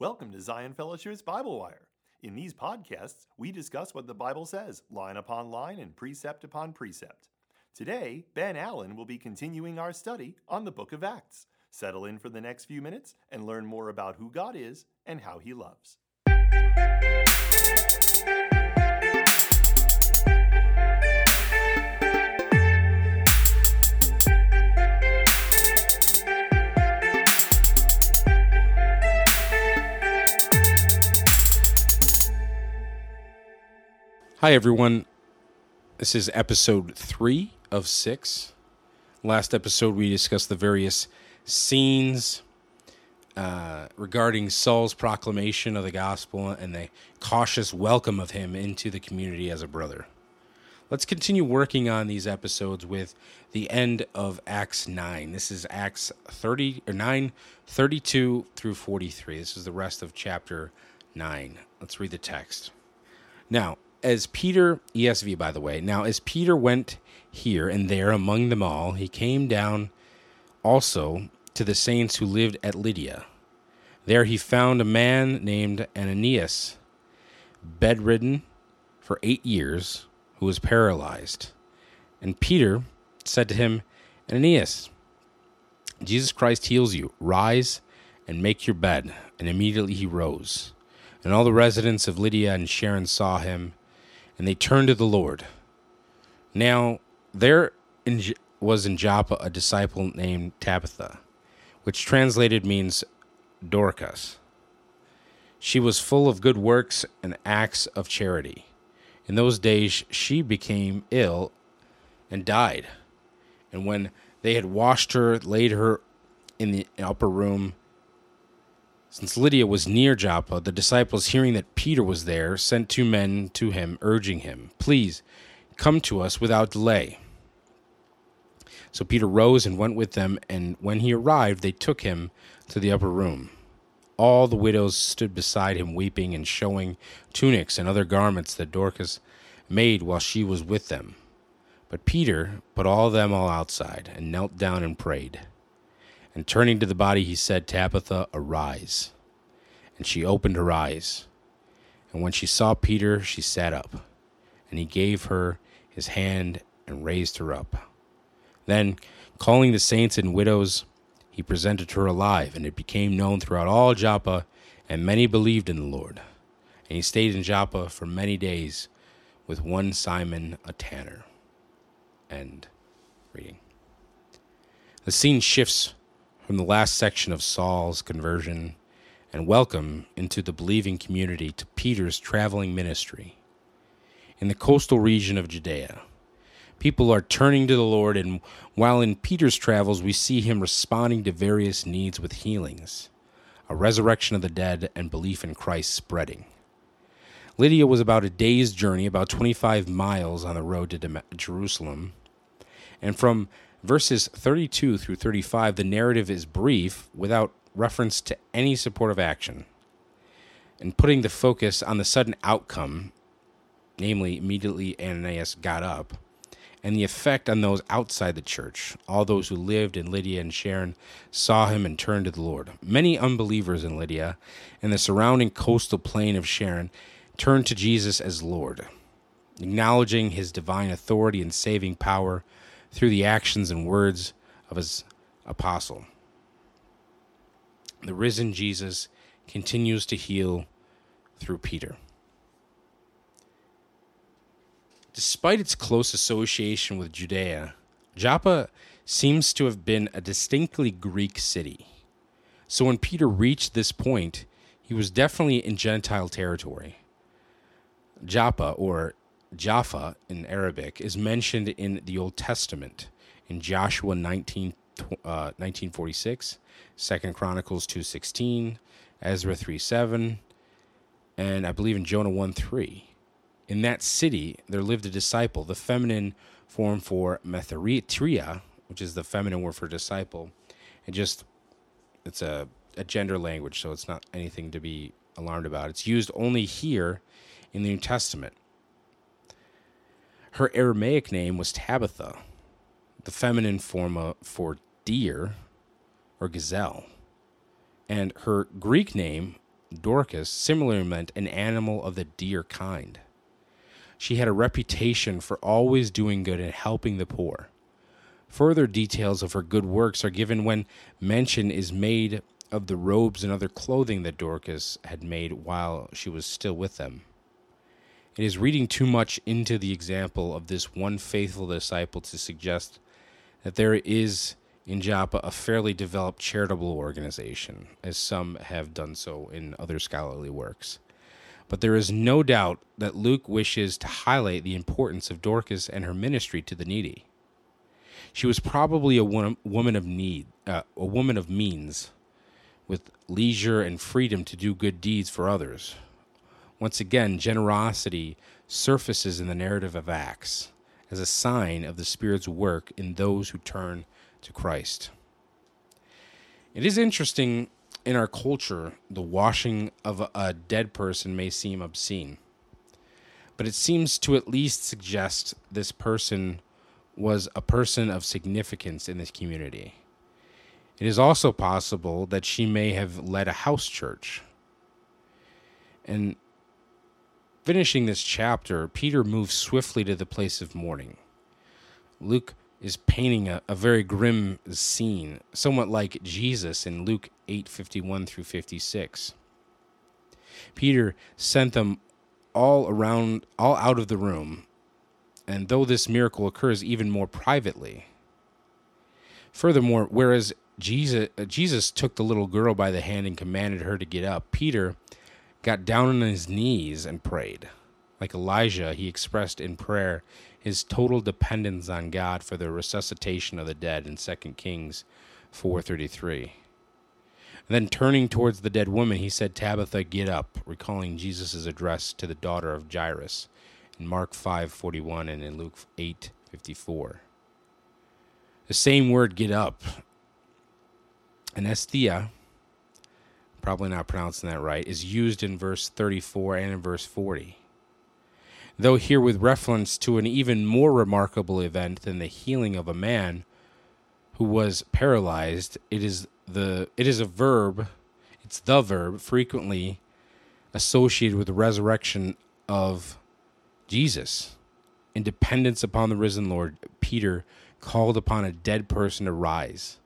Welcome to Zion Fellowship's Bible Wire. In these podcasts, we discuss what the Bible says, line upon line and precept upon precept. Today, Ben Allen will be continuing our study on the book of Acts. Settle in for the next few minutes and learn more about who God is and how he loves. Hi, everyone. This is episode three of six. Last episode, we discussed the various scenes uh, regarding Saul's proclamation of the gospel and the cautious welcome of him into the community as a brother. Let's continue working on these episodes with the end of Acts 9. This is Acts 30 or 9 32 through 43. This is the rest of chapter 9. Let's read the text. Now, as Peter, ESV by the way, now as Peter went here and there among them all, he came down also to the saints who lived at Lydda. There he found a man named Aeneas, bedridden for eight years, who was paralyzed. And Peter said to him, Aeneas, Jesus Christ heals you. Rise and make your bed. And immediately he rose. And all the residents of Lydda and Sharon saw him and they turned to the Lord. Now, there was in Joppa a disciple named Tabitha, which translated means Dorcas. She was full of good works and acts of charity. In those days, she became ill and died. And when they had washed her, laid her in the upper room, since Lydda was near Joppa, the disciples, hearing that Peter was there, sent two men to him, urging him, Please, come to us without delay. So Peter rose and went with them, and when he arrived, they took him to the upper room. All the widows stood beside him, weeping and showing tunics and other garments that Dorcas made while she was with them. But Peter put all them all outside, and knelt down and prayed. And turning to the body, he said, Tabitha, arise. And she opened her eyes. And when she saw Peter, she sat up. And he gave her his hand and raised her up. Then, calling the saints and widows, he presented her alive, and it became known throughout all Joppa, and many believed in the Lord. And he stayed in Joppa for many days with one Simon, a tanner. End reading. The scene shifts from the last section of Saul's conversion and welcome into the believing community to Peter's traveling ministry. In the coastal region of Judea, people are turning to the Lord, and while in Peter's travels, we see him responding to various needs with healings, a resurrection of the dead, and belief in Christ spreading. Lydda was about a day's journey, about 25 miles on the road to Jerusalem. And from Verses 32 through 35, the narrative is brief without reference to any supportive action, and putting the focus on the sudden outcome, namely, immediately Aeneas got up, and the effect on those outside the church. All those who lived in Lydda and Sharon saw him and turned to the Lord. Many unbelievers in Lydda and the surrounding coastal plain of Sharon turned to Jesus as Lord, acknowledging his divine authority and saving power through the actions and words of his apostle. The risen Jesus continues to heal through Peter. Despite its close association with Judea, Joppa seems to have been a distinctly Greek city. So when Peter reached this point, he was definitely in Gentile territory. Joppa, or Jaffa in Arabic is mentioned in the Old Testament in Joshua 19, uh, 1946, 2 Chronicles 2.16, Ezra 3.7, and I believe in Jonah 1.3. In that city, there lived a disciple, the feminine form for mathetria, which is the feminine word for disciple. And just, it's a, a gender language, so it's not anything to be alarmed about. It's used only here in the New Testament. Her Aramaic name was Tabitha, the feminine form for deer or gazelle. And her Greek name, Dorcas similarly meant an animal of the deer kind. She had a reputation for always doing good and helping the poor. Further details of her good works are given when mention is made of the robes and other clothing that Dorcas had made while she was still with them. It is reading too much into the example of this one faithful disciple to suggest that there is in Joppa a fairly developed charitable organization, as some have done so in other scholarly works. But there is no doubt that Luke wishes to highlight the importance of Dorcas and her ministry to the needy. She was probably a woman of need, uh, a woman of means, with leisure and freedom to do good deeds for others. Once again, generosity surfaces in the narrative of Acts as a sign of the Spirit's work in those who turn to Christ. It is interesting in our culture, the washing of a dead person may seem obscene, but it seems to at least suggest this person was a person of significance in this community. It is also possible that she may have led a house church. And finishing this chapter, Peter moves swiftly to the place of mourning. Luke is painting a, a very grim scene, somewhat like Jesus in Luke 8 51 through 56. Peter sent them all around, all out of the room, and though this miracle occurs even more privately. Furthermore, whereas Jesus, uh, Jesus took the little girl by the hand and commanded her to get up, Peter got down on his knees and prayed. Like Elijah, he expressed in prayer his total dependence on God for the resuscitation of the dead in 2 Kings 4:33. Then turning towards the dead woman, he said, "Tabitha, get up," recalling Jesus' address to the daughter of Jairus in Mark 5:41 and in Luke 8:54. The same word "get up" and anesthesia, probably not pronouncing that right, is used in verse 34 and in verse 40 though here with reference to an even more remarkable event than the healing of a man who was paralyzed. It is the it is a verb, it's the verb frequently associated with the resurrection of Jesus. In dependence upon the risen Lord, Peter called upon a dead person to rise.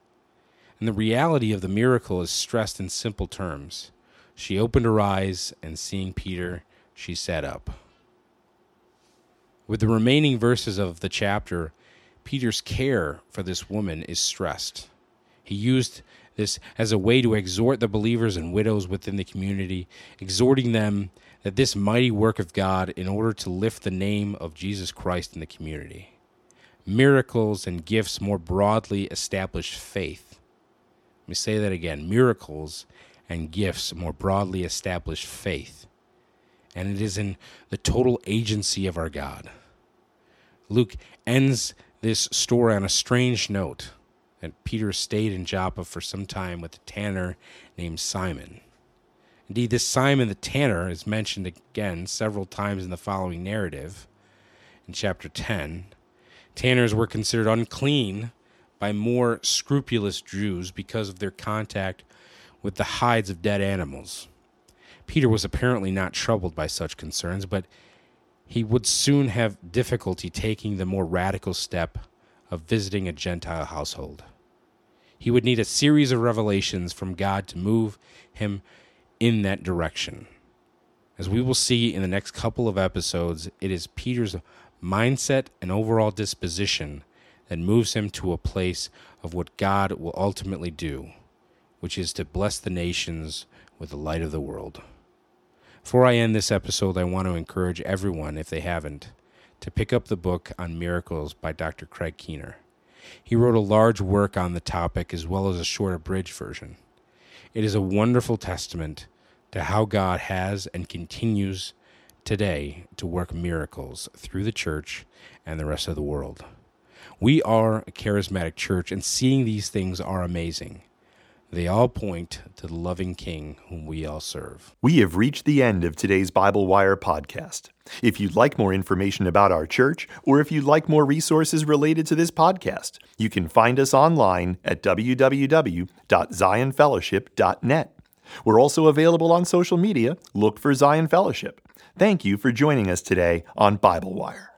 And the reality of the miracle is stressed in simple terms. She opened her eyes, and seeing Peter, she sat up. With the remaining verses of the chapter, Peter's care for this woman is stressed. He used this as a way to exhort the believers and widows within the community, exhorting them that this mighty work of God in order to lift the name of Jesus Christ in the community. Miracles and gifts more broadly establish faith. Let me say that again miracles and gifts more broadly establish faith. And it is in the total agency of our God. Luke ends this story on a strange note that Peter stayed in Joppa for some time with a tanner named Simon. Indeed, this Simon the tanner is mentioned again several times in the following narrative. In chapter 10, tanners were considered unclean by more scrupulous Jews because of their contact with the hides of dead animals. Peter was apparently not troubled by such concerns, but he would soon have difficulty taking the more radical step of visiting a Gentile household. He would need a series of revelations from God to move him in that direction. As we will see in the next couple of episodes, it is Peter's mindset and overall disposition that moves him to a place of what God will ultimately do, which is to bless the nations with the light of the world. Before I end this episode, I want to encourage everyone, if they haven't, to pick up the book on miracles by Dr. Craig Keener. He wrote a large work on the topic as well as a short abridged version. It is a wonderful testament to how God has and continues today to work miracles through the church and the rest of the world. We are a charismatic church, and seeing these things are amazing. They all point to the loving King whom we all serve. We have reached the end of today's Bible Wire podcast. If you'd like more information about our church, or if you'd like more resources related to this podcast, you can find us online at www.zionfellowship.net. We're also available on social media. Look for Zion Fellowship. Thank you for joining us today on Bible Wire.